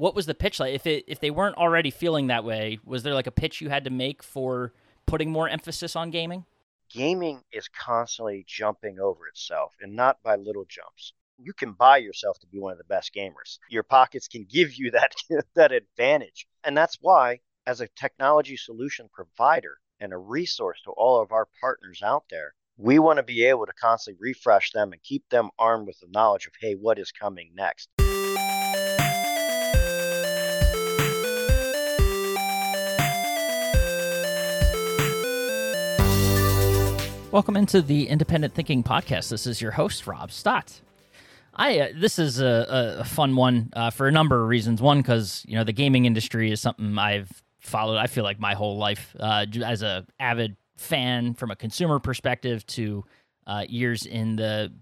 what was the pitch like? If it if they weren't already feeling that way, was there like a pitch you had to make for putting more emphasis on gaming? Gaming is constantly jumping over itself, and not by little jumps. You can buy yourself to be one of the best gamers. Your pockets can give you that that advantage, and that's why, as a technology solution provider and a resource to all of our partners out there, we want to be able to constantly refresh them and keep them armed with the knowledge of hey, what is coming next. Welcome into the Independent Thinking Podcast. This is your host, Rob Stott. I uh, this is a, a fun one uh, for a number of reasons. One, because you know the gaming industry is something I've followed. I feel like my whole life uh, as a avid fan from a consumer perspective to uh, years in the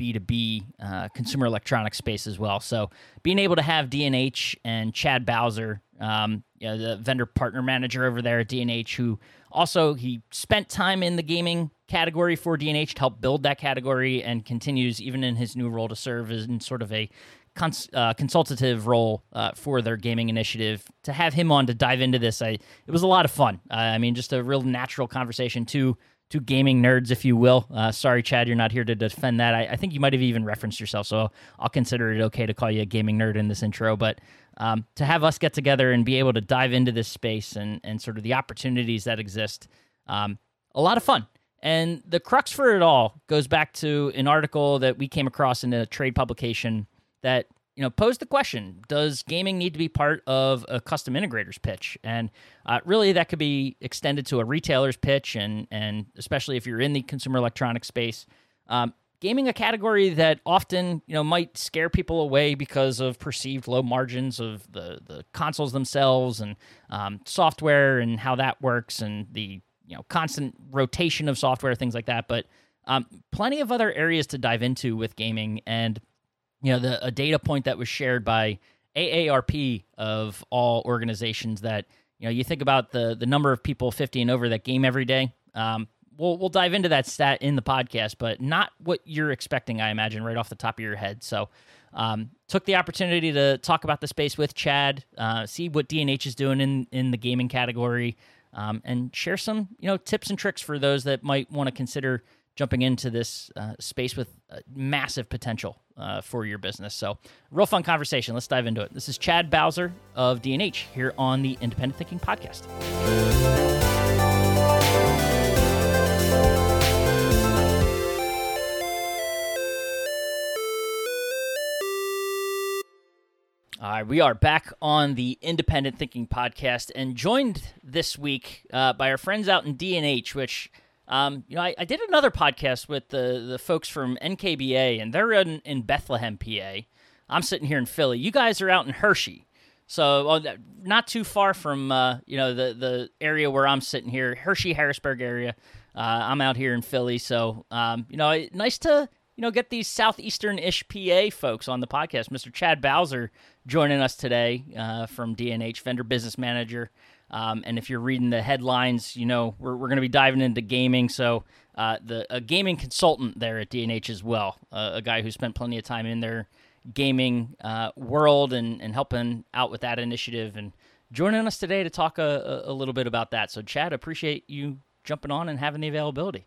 B2B uh, consumer electronics space as well. So being able to have D&H Chad Bowser, um, you know, the vendor partner manager over there at D&H, who also he spent time in the gaming category for D&H to help build that category and continues even in his new role to serve as in sort of a cons- uh, consultative role uh, for their gaming initiative. To have him on to dive into this, I it was a lot of fun. Uh, I mean, just a real natural conversation. Two two gaming nerds, if you will. Uh, sorry, Chad, you're not here to defend that. I, I, think you might have even referenced yourself, so I'll consider it okay to call you a gaming nerd in this intro. But um, to have us get together and be able to dive into this space and and sort of the opportunities that exist, um, a lot of fun. And the crux for it all goes back to an article that we came across in a trade publication that you know posed the question: Does gaming need to be part of a custom integrator's pitch? And uh, really, that could be extended to a retailer's pitch, and and especially if you're in the consumer electronics space. Um, gaming a category that often you know might scare people away because of perceived low margins of the the consoles themselves and um, software and how that works and the you know constant rotation of software things like that but um, plenty of other areas to dive into with gaming and you know the a data point that was shared by AARP of all organizations that you know you think about the the number of people 50 and over that game every day um, we'll we'll dive into that stat in the podcast but not what you're expecting I imagine right off the top of your head. So um, took the opportunity to talk about the space with Chad uh, see what D&H is doing in in the gaming category um, and share some you know tips and tricks for those that might want to consider jumping into this uh, space with uh, massive potential uh, for your business. So, real fun conversation. Let's dive into it. This is Chad Bowser of D&H here on the Independent Thinking Podcast. All right, we are back on the Independent Thinking Podcast and joined this week uh, by our friends out in D&H, which um, you know, I, I, did another podcast with the the folks from NKBA, and they're in, in Bethlehem, PA. I'm sitting here in Philly. You guys are out in Hershey, so well, not too far from uh, you know the the area where I'm sitting here, Hershey Harrisburg area. Uh, I'm out here in Philly, so um, you know, nice to you know get these southeastern-ish PA folks on the podcast. Mr. Chad Bowser joining us today uh, from D&H Vendor Business Manager. Um, and if you're reading the headlines, you know we're, we're going to be diving into gaming. So uh, the a gaming consultant there at D&H as well, uh, a guy who spent plenty of time in their gaming uh, world and, and helping out with that initiative and joining us today to talk a, a little bit about that. So Chad, appreciate you jumping on and having the availability.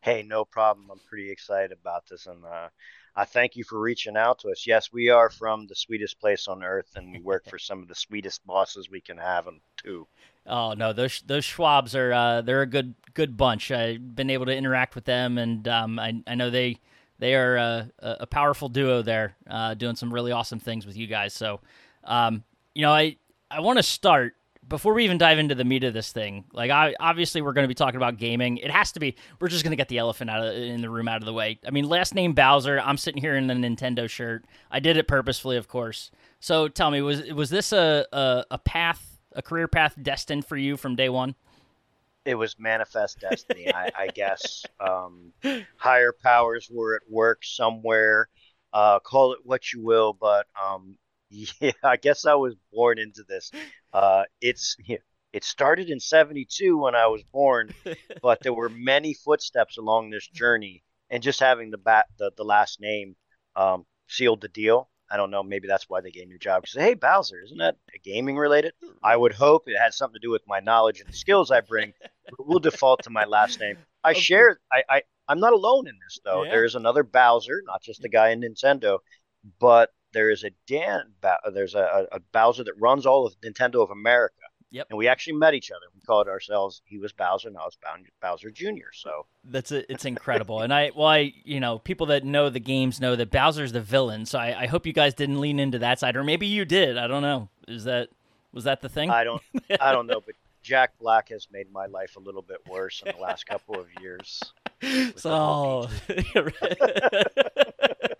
Hey, no problem. I'm pretty excited about this, and uh, I thank you for reaching out to us. Yes, we are from the sweetest place on earth, and we work for some of the sweetest bosses we can have, them too. Oh no, those those Schwabs are uh, they're a good good bunch. I've been able to interact with them, and um, I I know they they are uh, a, a powerful duo there, uh, doing some really awesome things with you guys. So, um, you know, I I want to start before we even dive into the meat of this thing, like I obviously we're going to be talking about gaming. It has to be. We're just going to get the elephant out of in the room out of the way. I mean, last name Bowser. I'm sitting here in a Nintendo shirt. I did it purposefully, of course. So tell me, was was this a a, a path, a career path destined for you from day one? It was manifest destiny, I, I, guess. Um, higher powers were at work somewhere. Uh, call it what you will, but um, yeah, I guess I was born into this. Uh, it's it started in 72 when I was born, but there were many footsteps along this journey, and just having the bat the, the last name um, sealed the deal. I don't know. Maybe that's why they gave me a job. Because hey, Bowser, isn't that gaming related? I would hope it had something to do with my knowledge and skills I bring. we'll default to my last name. I okay. share. I, I I'm not alone in this though. Yeah. There is another Bowser, not just the guy in Nintendo, but there is a Dan. There's a, a Bowser that runs all of Nintendo of America. Yep. And we actually met each other. We called ourselves. He was Bowser, and I was Bowser Junior. So that's it. It's incredible. and I, well, I, you know, people that know the games know that Bowser's the villain. So I, I hope you guys didn't lean into that side, or maybe you did. I don't know. Is that was that the thing? I don't. I don't know. But Jack Black has made my life a little bit worse in the last couple of years. So,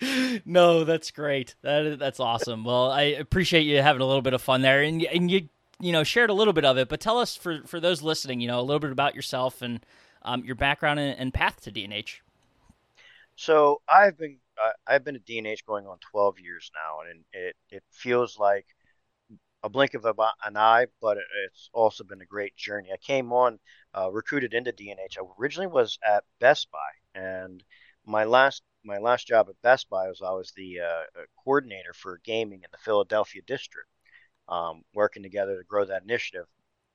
no, that's great. That that's awesome. Well, I appreciate you having a little bit of fun there, and and you you know shared a little bit of it, but tell us for for those listening, you know, a little bit about yourself and um, your background and, and, path to D&H. So I've been uh, I've been at D&H going on 12 years now, and it it feels like a blink of an eye, but it's also been a great journey. I came on uh, recruited into D&H. I originally was at Best Buy, and my last my last job at Best Buy was I was the uh, coordinator for gaming in the Philadelphia district um, working together to grow that initiative.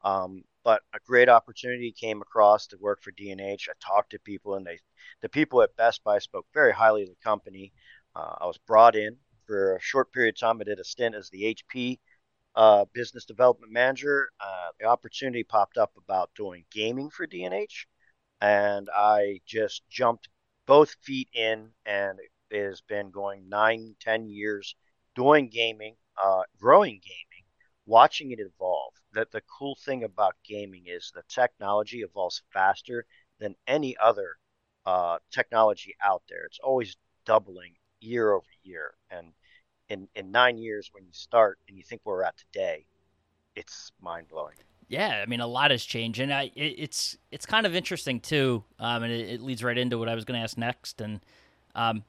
Um, but a great opportunity came across to work for D&H. I talked to people, and they, the people at Best Buy spoke very highly of the company. Uh, I was brought in for a short period of time. I did a stint as the HP uh, business development manager. Uh, the opportunity popped up about doing gaming for D&H, and I just jumped both feet in, and has been going nine, ten years doing gaming, uh, growing gaming watching it evolve. That the cool thing about gaming is the technology evolves faster than any other uh, technology out there. It's always doubling year over year, and in in nine years, when you start and you think where we're at today, it's mind blowing. Yeah, I mean, a lot has changed, and I, it, it's it's kind of interesting too, um, and it, it, leads right into what I was going to ask next. And um,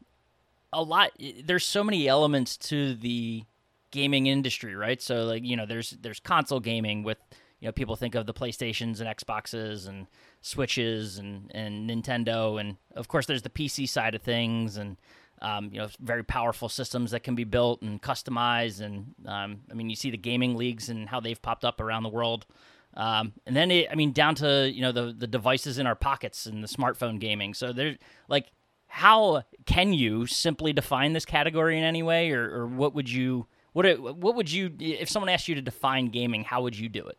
a lot, there's so many elements to the gaming industry, right? So like you know, there's there's console gaming with you know people think of the PlayStations and Xboxes and Switches and and Nintendo, and of course there's the PC side of things and um, you know very powerful systems that can be built and customized. And um, I mean, you see the gaming leagues and how they've popped up around the world. Um, and then it, I mean, down to you know the the devices in our pockets and the smartphone gaming. So there's like, how can you simply define this category in any way, or, or what would you what what would you if someone asked you to define gaming? How would you do it?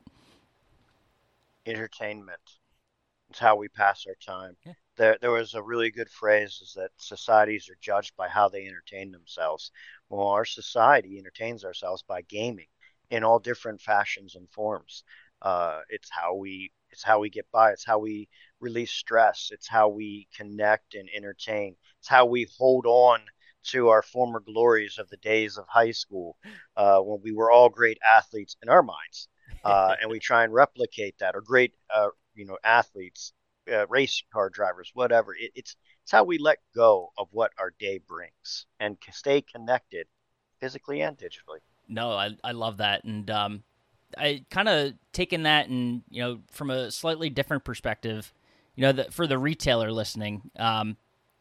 Entertainment. It's how we pass our time. Yeah. There, there was a really good phrase is that societies are judged by how they entertain themselves. Well, our society entertains ourselves by gaming in all different fashions and forms. Uh, it's how we it's how we get by. It's how we release stress. It's how we connect and entertain. It's how we hold on to our former glories of the days of high school uh, when we were all great athletes in our minds. Uh, and we try and replicate that, or great, uh, you know, athletes, uh, race car drivers, whatever. It, it's it's how we let go of what our day brings and stay connected, physically and digitally. No, I I love that, and um, I kind of taken that and you know from a slightly different perspective. You know, that for the retailer listening, um,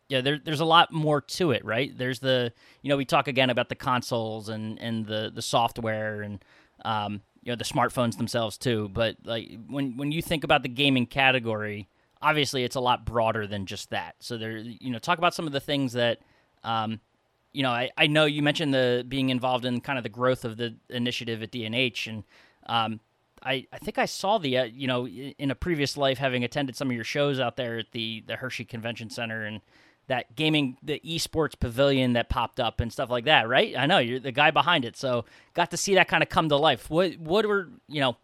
yeah, there, there's a lot more to it, right? There's the, you know, we talk again about the consoles and, and the, the software and, um, you know, the smartphones themselves too. But like when, when you think about the gaming category, obviously it's a lot broader than just that. So there, you know, talk about some of the things that, um, you know, I, I know you mentioned the being involved in kind of the growth of the initiative at D&H and, um, I, I think I saw the uh, you know in a previous life having attended some of your shows out there at the the Hershey Convention Center and that gaming the esports pavilion that popped up and stuff like that, right? I know you're the guy behind it, so got to see that kind of come to life. What what were you know?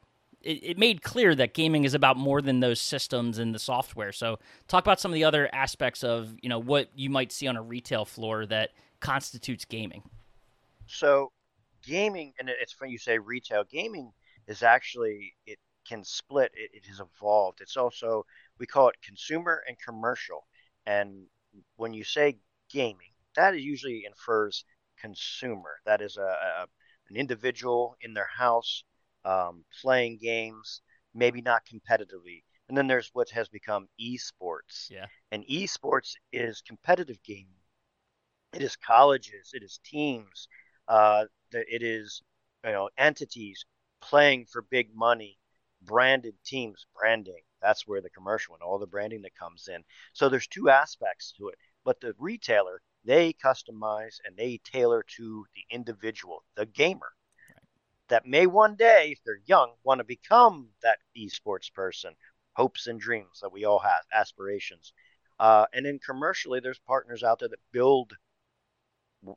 It, it made clear that gaming is about more than those systems and the software. So talk about some of the other aspects of you know what you might see on a retail floor that constitutes gaming. So gaming, and it's funny you say retail. Gaming is actually it can split. It, it has evolved. It's also we call it consumer and commercial and when you say gaming, that usually infers consumer. That is a, a an individual in their house um, playing games, maybe not competitively. And then there's what has become esports. Yeah. And esports is competitive gaming. It is colleges. It is teams. Uh, it is you know entities playing for big money, branded teams, branding. That's where the commercial and all the branding that comes in. So there's two aspects to it. But the retailer, they customize and they tailor to the individual, the gamer. That may one day, if they're young, want to become that esports person. Hopes and dreams that we all have, aspirations. Uh, and then commercially, there's partners out there that build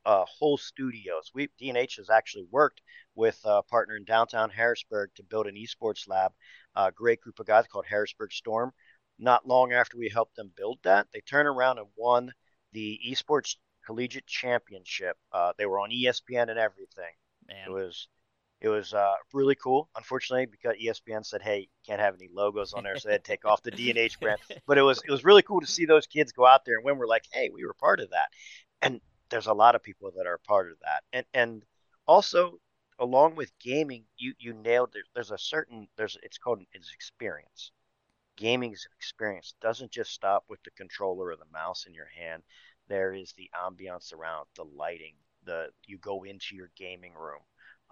uh, whole studios. We D&H has actually worked with a partner in downtown Harrisburg to build an esports lab. A great group of guys called Harrisburg Storm. Not long after we helped them build that, they turned around and won the esports collegiate championship. Uh, they were on ESPN and everything. Man. It was it was uh, really cool. Unfortunately, because ESPN said, "Hey, you can't have any logos on there," so they had to take off the D&H brand. But it was it was really cool to see those kids go out there and when we're like, "Hey, we were part of that," and there's a lot of people that are part of that, and and also along with gaming, you you nailed it. There's a certain there's it's called it's experience. Gaming is an experience. It doesn't just stop with the controller or the mouse in your hand. There is the ambiance around, the lighting, the you go into your gaming room.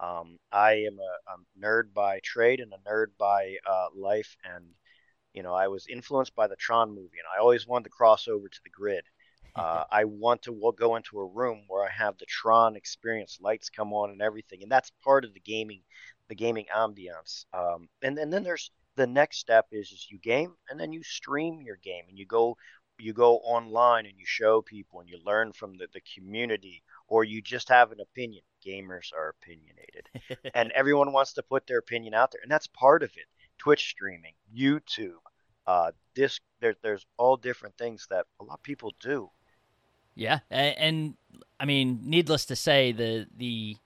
Um, I am a, a, nerd by trade and a nerd by uh, life, and you know I was influenced by the Tron movie, and I always wanted to cross over to the grid. Uh, I want to go into a room where I have the Tron experience, lights come on and everything, and that's part of the gaming, the gaming ambiance. Um, and, and then there's the next step is is you game and then you stream your game and you go you go online and you show people and you learn from the, the community or you just have an opinion. Gamers are opinionated. And everyone wants to put their opinion out there and that's part of it. Twitch streaming youtube uh, this there, there's all different things that a lot of people do. Yeah, and, and I mean, needless to say, the the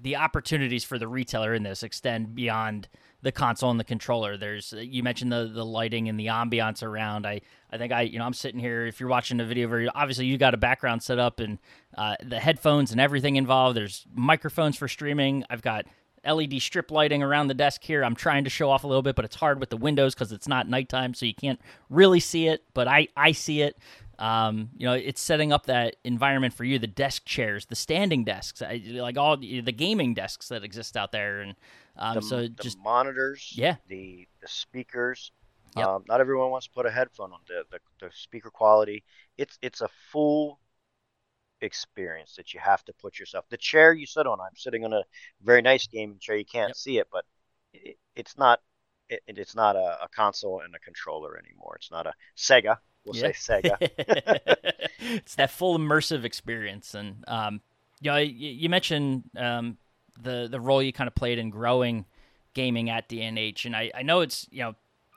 the opportunities for the retailer in this extend beyond the console and the controller. There's you mentioned the the lighting and the ambiance around. I I think I you know I'm sitting here. If you're watching the video, very obviously you got a background set up and uh, the headphones and everything involved. There's microphones for streaming. I've got LED strip lighting around the desk here. I'm trying to show off a little bit, but it's hard with the windows because it's not nighttime, so you can't really see it. But I I see it. Um, you know, it's setting up that environment for you. The desk chairs, the standing desks, like all the gaming desks that exist out there, and um, the, so the just monitors, yeah, the the speakers. Yep. Um, not everyone wants to put a headphone on. The, the the speaker quality, it's it's a full experience that you have to put yourself. The chair you sit on, I'm sitting on a very nice gaming chair. You can't yep. see it, but it, it's not it, it's not a, a console and a controller anymore. It's not a Sega We'll yeah. say Sega. it's that full immersive experience, and um, you know, you, you mentioned um, the the role you kind of played in growing gaming at D&H, and I, I know it's you know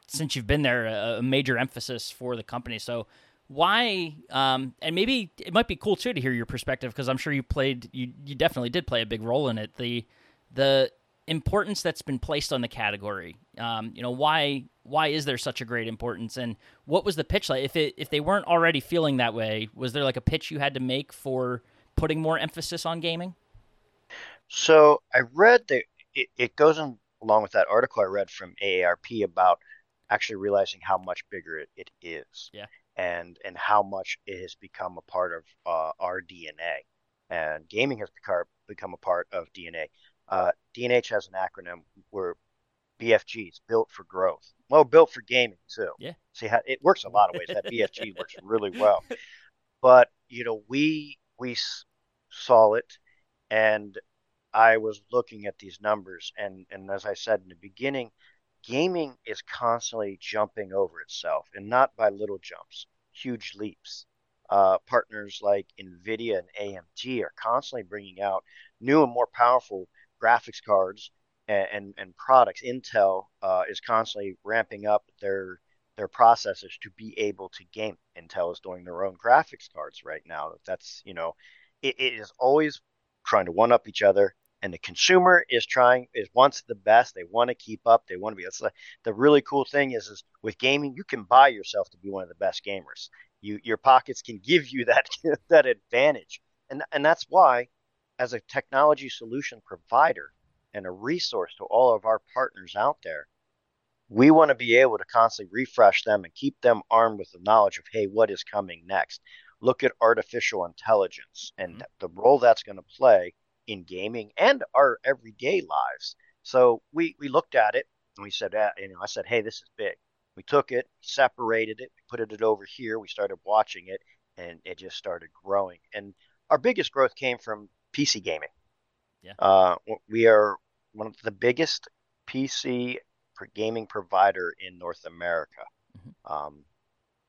since you've been there a, a major emphasis for the company. So why um, and maybe it might be cool too to hear your perspective because I'm sure you played you you definitely did play a big role in it. The the importance that's been placed on the category. Um, you know, why why is there such a great importance, and what was the pitch like? If it if they weren't already feeling that way, was there like a pitch you had to make for putting more emphasis on gaming? So I read that it, it goes in along with that article I read from AARP about actually realizing how much bigger it, it is. Yeah. And and how much it has become a part of uh, our DNA, and gaming has become become a part of DNA. Uh, D&H has an acronym where BFG is built for growth. Well, built for gaming too. Yeah. See how it works a lot of ways. That BFG works really well. But you know, we we saw it, and I was looking at these numbers, and and as I said in the beginning, gaming is constantly jumping over itself, and not by little jumps, huge leaps. Uh, partners like NVIDIA and AMD are constantly bringing out new and more powerful graphics cards and, and, and products. Intel uh, is constantly ramping up their their processors to be able to game. Intel is doing their own graphics cards right now. That's you know, it, it is always trying to one up each other, and the consumer is trying is wants the best. They want to keep up. They want to be. That's the, the really cool thing is is with gaming, you can buy yourself to be one of the best gamers. You your pockets can give you that that advantage, and and that's why as a technology solution provider and a resource to all of our partners out there, we want to be able to constantly refresh them and keep them armed with the knowledge of, hey, what is coming next? Look at artificial intelligence and mm-hmm. the role that's going to play in gaming and our everyday lives. So we we looked at it and we said, uh, you know, I said, hey, this is big. We took it, separated it, put it over here. We started watching it, and it just started growing. And our biggest growth came from PC gaming. Yeah. Uh, we are one of the biggest PC gaming provider in North America. Mm-hmm. Um,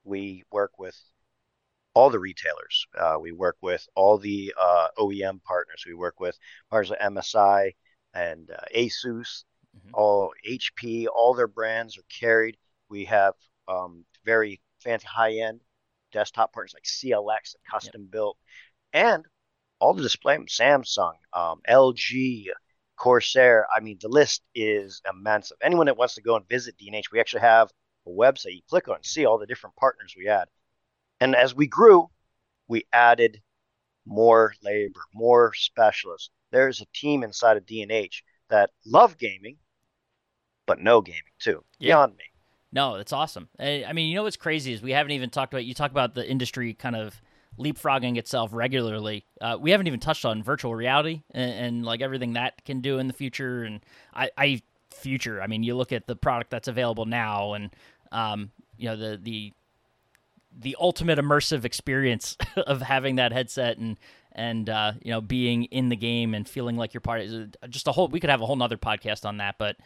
we work with all the retailers. Uh, we work with all the uh, OEM partners. We work with partners like MSI and uh, Asus, mm-hmm. all HP. All their brands are carried. We have um, very fancy high end desktop partners like CLX, custom yep. built, and all the display Samsung, um, LG, Corsair. I mean, the list is immense. Of anyone that wants to go and visit D&H, we actually have a website you click on and see all the different partners we had. And as we grew, we added more labor, more specialists. There's a team inside of D&H that love gaming, but no gaming too. Yeah. Beyond me. No, that's awesome. I mean, you know what's crazy is we haven't even talked about. You talk about the industry kind of leapfrogging itself regularly. Uh, we haven't even touched on virtual reality and, and, like everything that can do in the future. And I, I future. I mean, you look at the product that's available now, and um, you know the the the ultimate immersive experience of having that headset and and uh, you know being in the game and feeling like you're part of just a whole. We could have a whole nother podcast on that, but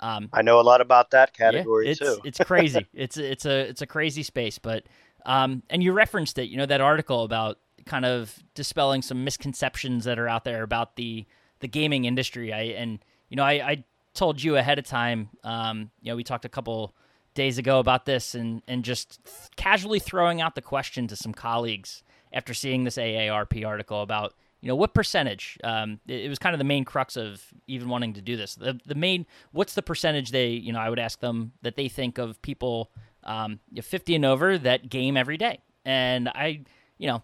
um, I know a lot about that category yeah, it's, too. it's crazy. it's it's a it's a crazy space, but um, and you referenced it. You know that article about kind of dispelling some misconceptions that are out there about the the gaming industry. I and you know I, I told you ahead of time. Um, you know we talked a couple days ago about this and and just casually throwing out the question to some colleagues after seeing this AARP article about you know what percentage um, it, it, was kind of the main crux of even wanting to do this the, the main what's the percentage they you know i would ask them that they think of people um, 50 and over that game every day and i you know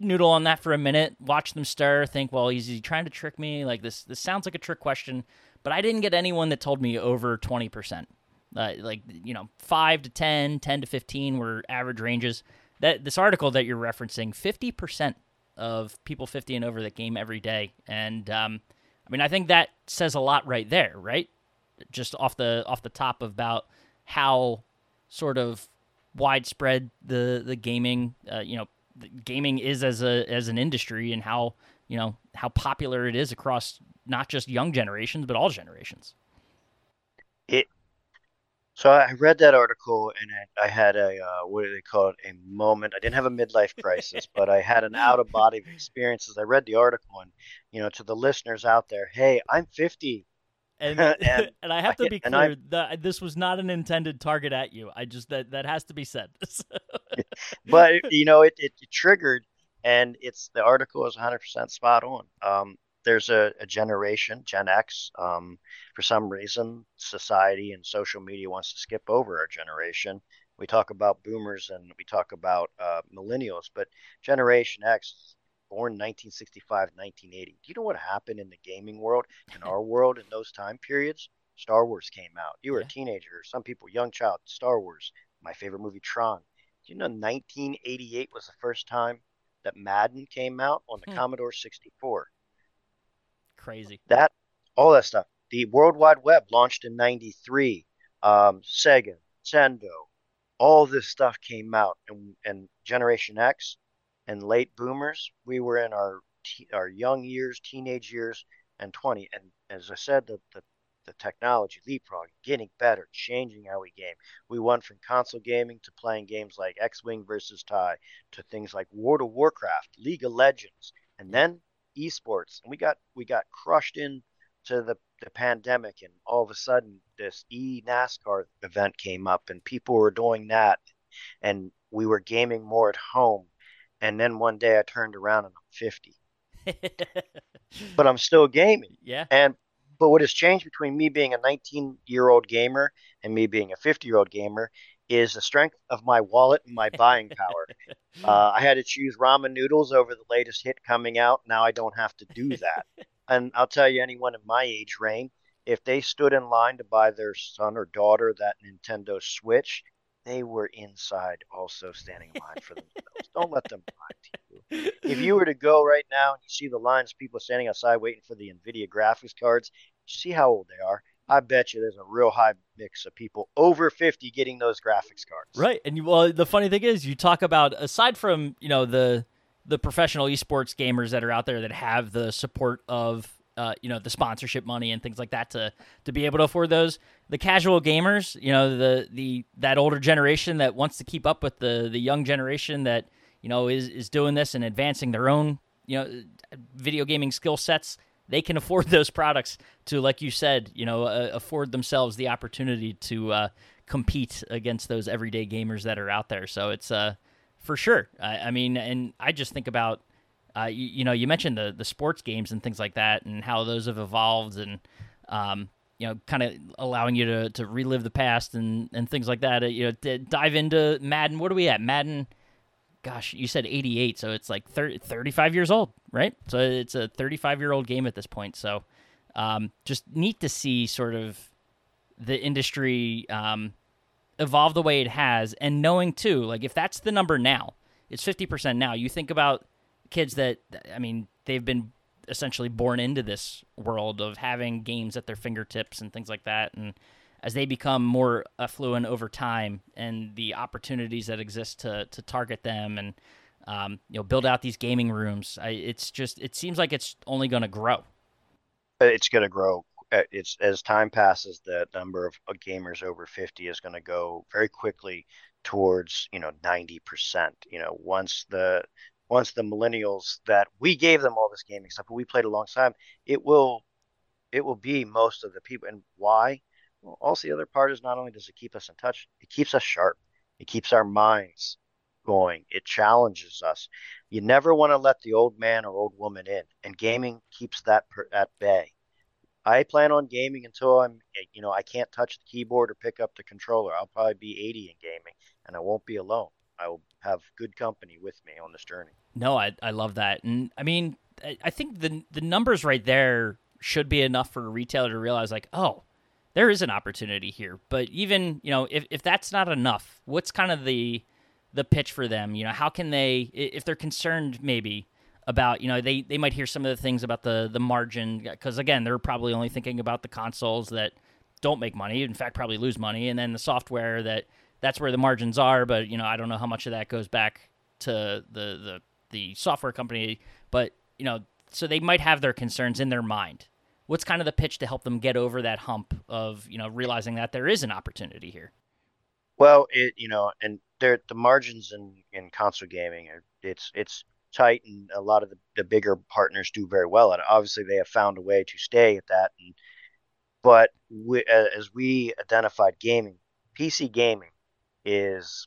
noodle on that for a minute watch them stir think well is he trying to trick me like this this sounds like a trick question but i didn't get anyone that told me over 20% uh, like you know 5 to 10 10 to 15 were average ranges that this article that you're referencing 50% of people 50 and over that game every day. And um, I mean, I think that says a lot right there, right? Just off the off the top about how sort of widespread the the gaming, uh, you know, gaming is as a as an industry, and how you know how popular it is across not just young generations but all generations. It so I read that article and I, I had a uh, what do they call it? A moment. I didn't have a midlife crisis, but I had an out of body experience as I read the article. And you know, to the listeners out there, hey, I'm 50. And, and, and I have to be clear that this was not an intended target at you. I just that that has to be said. but you know, it, it, it triggered, and it's the article is 100 percent spot on. Um, there's a, a generation, Gen X. Um, for some reason, society and social media wants to skip over our generation. We talk about boomers and we talk about uh, millennials, but Generation X, born 1965, 1980. Do you know what happened in the gaming world, in our world, in those time periods? Star Wars came out. You were yeah. a teenager, some people, young child, Star Wars. My favorite movie, Tron. Do you know 1988 was the first time that Madden came out on the hmm. Commodore 64? Crazy. That all that stuff. The World Wide Web launched in '93. Um, Sega, Nintendo, all this stuff came out, and, and Generation X and late boomers, we were in our our young years, teenage years, and 20. And as I said, the, the the technology leapfrog, getting better, changing how we game. We went from console gaming to playing games like X-Wing versus TIE to things like World of Warcraft, League of Legends, and then esports, and we got we got crushed into the the pandemic, and all of a sudden this e NASCAR event came up, and people were doing that, and we were gaming more at home, and then one day I turned around and I'm 50, but I'm still gaming. Yeah. And but what has changed between me being a 19 year old gamer and me being a 50 year old gamer is the strength of my wallet and my buying power. uh, I had to choose ramen noodles over the latest hit coming out. Now I don't have to do that. and I'll tell you, anyone in my age range, if they stood in line to buy their son or daughter that Nintendo Switch, they were inside also standing in line for themselves. Don't let them lie to you. If you were to go right now and you see the lines of people standing outside waiting for the NVIDIA graphics cards, see how old they are. I bet you there's a real high mix of people over 50 getting those graphics cards. Right. And you, well, the funny thing is, you talk about aside from you know the the professional esports gamers that are out there that have the support of uh, you know the sponsorship money and things like that to to be able to afford those. The casual gamers, you know, the the that older generation that wants to keep up with the the young generation that you know is is doing this and advancing their own you know video gaming skill sets they can afford those products to, like you said, you know, uh, afford themselves the opportunity to uh, compete against those everyday gamers that are out there. So it's uh, for sure. I, I mean, and I just think about, uh, you, you, know, you mentioned the the sports games and things like that, and how those have evolved, and um, you know, kind of allowing you to, to relive the past and, and things like that. Uh, you know, dive into Madden. What are we at? Madden gosh, you said 88, so it's like 30, 35 years old, right? So it's a 35 year old game at this point. So um, just neat to see sort of the industry um, evolve the way it has, and knowing too, like if that's the number now, it's 50% now. You think about kids that, I mean, they've been essentially born into this world of having games at their fingertips and things like that. And as they become more affluent over time and the opportunities that exist to to target them and um, you know build out these gaming rooms I, it's just it seems like it's only going to grow. It's going to grow. Uh, it's as time passes the number of gamers over 50 is going to go very quickly towards you know 90% you know once the once the millennials that we gave them all this gaming stuff but we played alongside it will it will be most of the people and why well, also, the other part is not only does it keep us in touch, it keeps us sharp. It keeps our minds going. It challenges us. You never want to let the old man or old woman in, and gaming keeps that per, at bay. I plan on gaming until I'm, you know, I can't touch the keyboard or pick up the controller. I'll probably be 80 in gaming, and I won't be alone. I will have good company with me on this journey. No, I I love that, and I mean, I think the the numbers right there should be enough for a retailer to realize, like, oh, there is an opportunity here. But even you know, if if that's not enough, what's kind of the the pitch for them? You know, how can they, if they're concerned, maybe about you know they they might hear some of the things about the the margin because again they're probably only thinking about the consoles that don't make money in fact probably lose money and then the software that that's where the margins are but you know i don't know how much of that goes back to the the the software company but you know so they might have their concerns in their mind. What's kind of the pitch to help them get over that hump of you know realizing that there is an opportunity here? Well it you know and there the margins in in console gaming are it's it's tight and a lot of the, the bigger partners do very well at it. Obviously they have found a way to stay at that and but we, as we identified gaming pc gaming is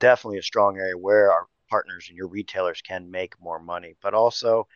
definitely a strong area where our partners and your retailers can make more money but also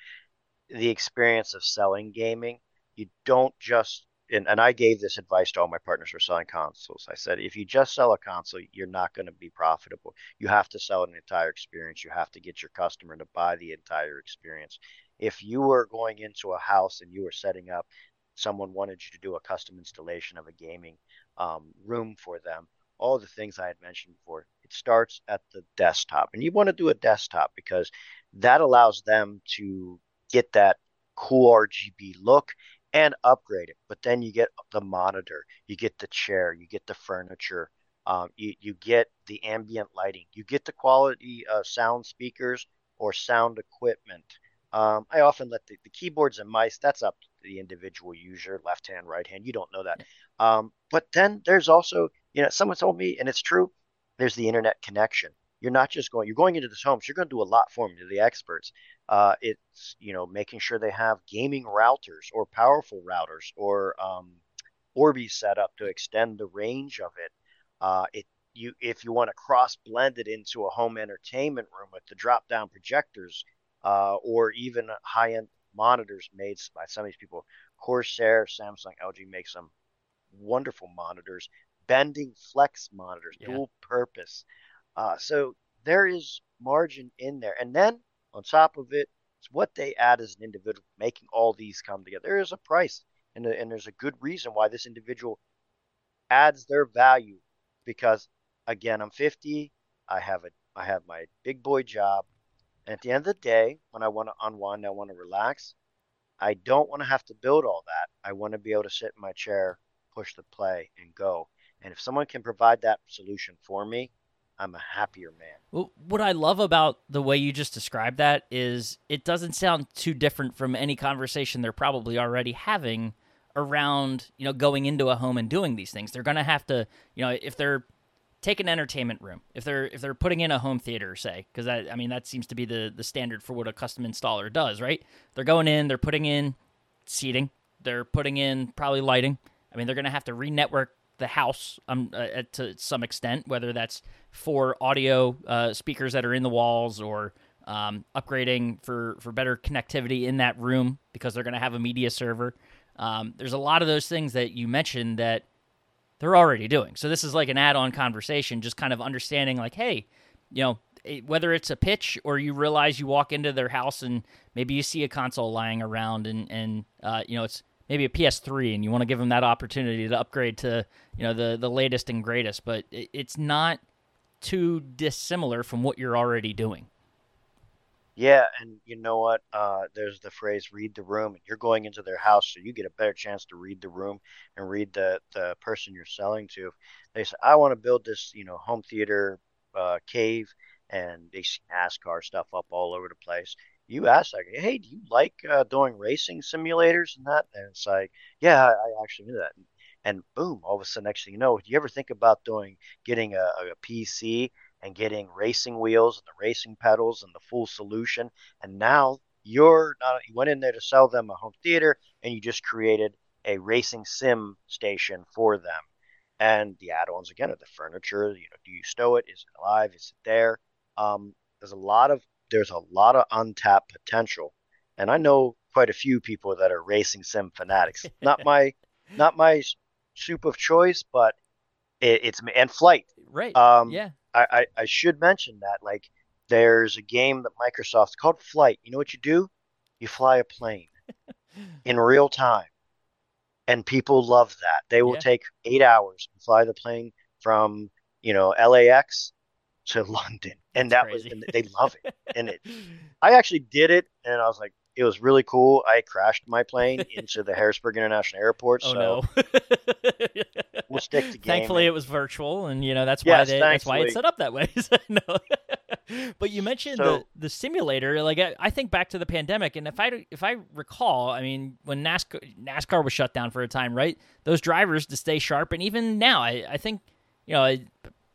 the experience of selling gaming you don't just and, and I gave this advice to all my partners who are selling consoles. I said, if you just sell a console, you're not going to be profitable. You have to sell an entire experience. You have to get your customer to buy the entire experience. If you were going into a house and you were setting up, someone wanted you to do a custom installation of a gaming um, room for them, all the things I had mentioned before, it starts at the desktop. And you want to do a desktop because that allows them to get that cool RGB look and upgrade it. But then you get the monitor, you get the chair, you get the furniture, um, you, you get the ambient lighting, you get the quality uh, sound speakers or sound equipment. Um, I often let the, the, keyboards and mice, that's up to the individual user, left hand, right hand. You don't know that. Um, but then there's also, you know, someone told me, and it's true, there's the internet connection. You're not just going, you're going into this home, so you're going to do a lot for them, to the experts. Uh, it's you know making sure they have gaming routers or powerful routers or um, Orbi set up to extend the range of it. Uh, it you if you want to cross blend it into a home entertainment room with the drop down projectors uh, or even high end monitors made by some of these people. Corsair, Samsung, LG makes some wonderful monitors, bending flex monitors, yeah. dual purpose. Uh, so there is margin in there, and then on top of it, it's what they add as an individual, making all these come together. There is a price, and, a, and there's a good reason why this individual adds their value because again, I'm 50. I have a I have my big boy job. And at the end of the day, when I want to unwind, I want to relax. I don't want to have to build all that. I want to be able to sit in my chair, push the play, and go. And if someone can provide that solution for me, I'm a happier man. Well, what I love about the way you just described that is it doesn't sound too different from any conversation they're probably already having around, you know, going into a home and doing these things. They're going to have to, you know, if they're take an entertainment room, if they're if they're putting in a home theater, say, because I, I mean that seems to be the the standard for what a custom installer does, right? They're going in, they're putting in seating, they're putting in probably lighting. I mean, they're going to have to re-network the house um, uh, to some extent, whether that's for audio uh, speakers that are in the walls or um, upgrading for, for better connectivity in that room because they're going to have a media server. Um, there's a lot of those things that you mentioned that they're already doing. So this is like an add-on conversation, just kind of understanding like, hey, you know, whether it's a pitch or you realize you walk into their house and maybe you see a console lying around and and uh, you know it's maybe a PS3 and you want to give them that opportunity to upgrade to you know the the latest and greatest, but it's not too dissimilar from what you're already doing. Yeah, and you know what? Uh, there's the phrase "read the room." You're going into their house, so you get a better chance to read the room and read the the person you're selling to. They say, "I want to build this, you know, home theater uh, cave," and they see NASCAR stuff up all over the place you ask like, hey, do you like uh, doing racing simulators and that? And it's like, yeah, I, I actually knew that. And, and, boom, all of a sudden, next thing you know, do you ever think about doing getting a, a PC and getting racing wheels and the racing pedals and the full solution? And now you're not you went in there to sell them a home theater and you just created a racing sim station for them. And the add-ons again are the furniture. You know, do you stow it? Is it alive? Is it there? Um, there's a lot of there's a lot of untapped potential. And I know quite a few people that are racing sim fanatics. not my not my soup of choice, but it, it's and flight. Right. Um, yeah. I, I, I should mention that like there's a game that Microsoft's called Flight. You know what you do? You fly a plane in real time. And people love that. They will yeah. take eight hours and fly the plane from, you know, LAX to London, and That's that crazy. was and they love it. And it, I actually did it, and I was like, it was really cool. I crashed my plane into the Harrisburg International Airport. Oh so no! we'll stick to Thankfully, it was virtual, and you know that's why yes, they, that's why it's set up that way. no. but you mentioned so, the the simulator. Like I, I, think back to the pandemic, and if I if I recall, I mean, when NASCAR NASCAR was shut down for a time, right? Those drivers to stay sharp, and even now, I, I think you know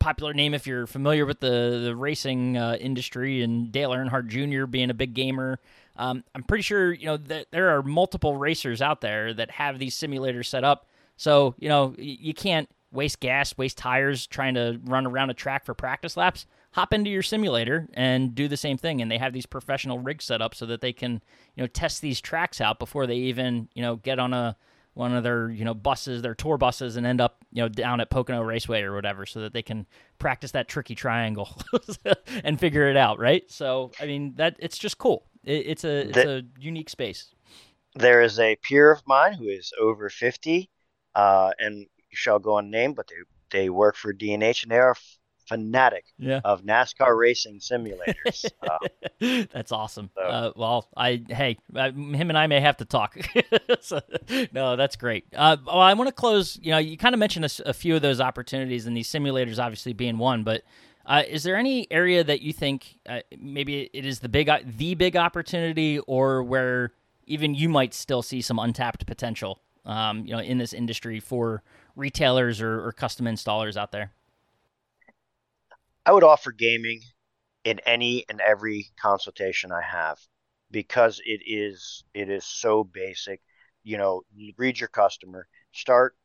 popular name if you're familiar with the the racing uh, industry and Dale Earnhardt Jr. being a big gamer. Um, I'm pretty sure you know that there are multiple racers out there that have these simulators set up. So you know you can't waste gas, waste tires trying to run around a track for practice laps. Hop into your simulator and do the same thing. And they have these professional rigs set up so that they can you know test these tracks out before they even you know get on a one of their you know buses, their tour buses, and end up you know down at Pocono Raceway or whatever, so that they can practice that tricky triangle and figure it out, right? So I mean that it's just cool. It, it's a it's the, a unique space. There is a peer of mine who is over fifty, uh, and you shall go unnamed, but they they work for D&H and they are fanatic yeah. of NASCAR racing simulators. Uh, That's awesome. So. Uh, well, I hey, uh, him and I may have to talk. so, no, that's great. Uh, well, I want to close. You know, you kind of mentioned a, a, few of those opportunities, and these simulators obviously being one. But uh, is there any area that you think uh, maybe it is the big the big opportunity, or where even you might still see some untapped potential? Um, you know, in this industry for retailers or, or custom installers out there. I would offer gaming in any and every consultation I have because it is it is so basic. You know, read your customer, start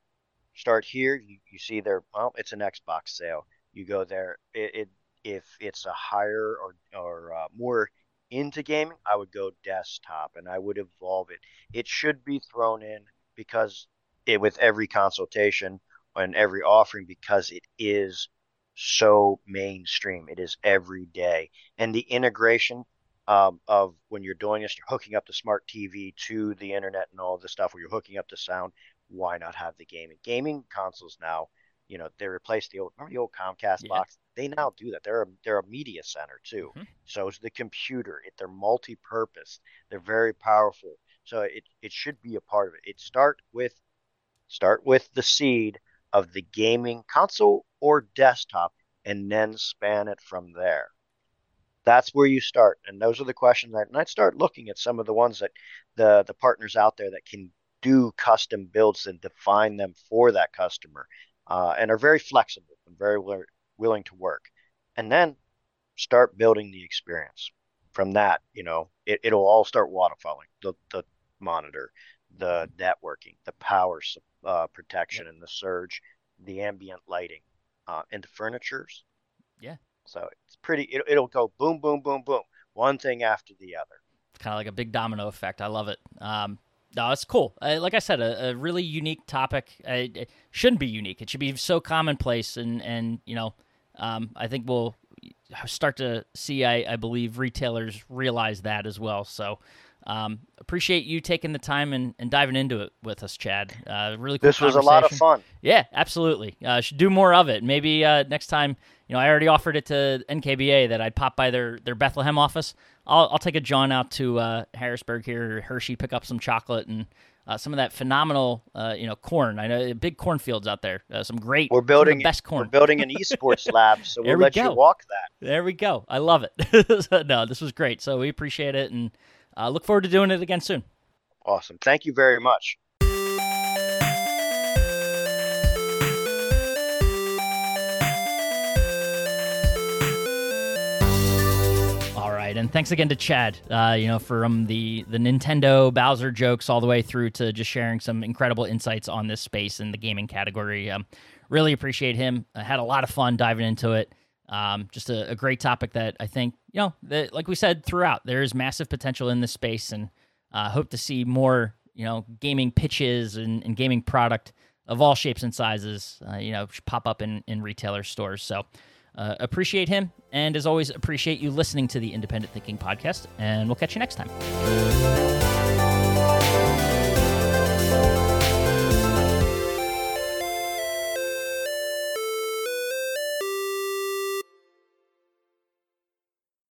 start here. You, you see there, well, it's an Xbox sale. You go there. It, it if it's a higher or or uh, more into gaming, I would go desktop and I would evolve it. It should be thrown in because it with every consultation and every offering because it is so mainstream. It is every day. And the integration um, of when you're doing this, you're hooking up the smart TV to the internet and all the stuff where you're hooking up the sound. Why not have the gaming? Gaming consoles now You know, they replaced the old remember the old Comcast Yeah. box. They now do that. They're a they're a media center too. Mhm. So it's the computer. It, they're multi-purpose. They're very powerful. So it it should be a part of it. It start with start with the seed of the gaming console or desktop, and then span it from there. That's where you start, and those are the questions. That, and I'd start looking at some of the ones that the the partners out there that can do custom builds and define them for that customer, uh, and are very flexible and very wi- willing to work. And then start building the experience. From that, you know, it, it'll all start waterfalling. The the monitor, the networking, the power sup- uh, protection, and the surge, the ambient lighting, uh, and the furnitures. Yeah. So it's pretty. It, it'll go boom, boom, boom, boom, one thing after the other. kind of like a big domino effect. I love it. Um, no, it's cool. Uh, like I said, a, a really unique topic. Uh, it shouldn't be unique. It should be so commonplace, and and you know, um, I think we'll start to see. I, I believe retailers realize that as well. So. Um, appreciate you taking the time and, and diving into it with us, Chad. Uh, really cool This was a lot of fun. Yeah, absolutely. Uh, should do more of it. Maybe uh, next time, you know, I already offered it to NKBA that I'd pop by their, their Bethlehem office. I'll, I'll take a John out to uh, Harrisburg here, Hershey, pick up some chocolate and uh, some of that phenomenal, uh, you know, corn. I know big cornfields out there. Uh, some great, We're building best We're building an esports lab, so we'll we let go. you walk that. There we go. I love it. So, no, this was great. So we appreciate it and uh, look forward to doing it again soon. Awesome. Thank you very much. All right, and thanks again to Chad. Uh, you know, from the the Nintendo Bowser jokes all the way through to just sharing some incredible insights on this space in the gaming category. Um, really appreciate him. I had a lot of fun diving into it. Um, just a, a great topic that I think you know, that, like we said throughout, there is massive potential in this space, and uh, hope to see more you know gaming pitches and, and gaming product of all shapes and sizes. Uh, you know, pop up in in retailer stores. So. Uh, appreciate him, and as always, appreciate you listening to the Independent Thinking Podcast, and we'll catch you next time.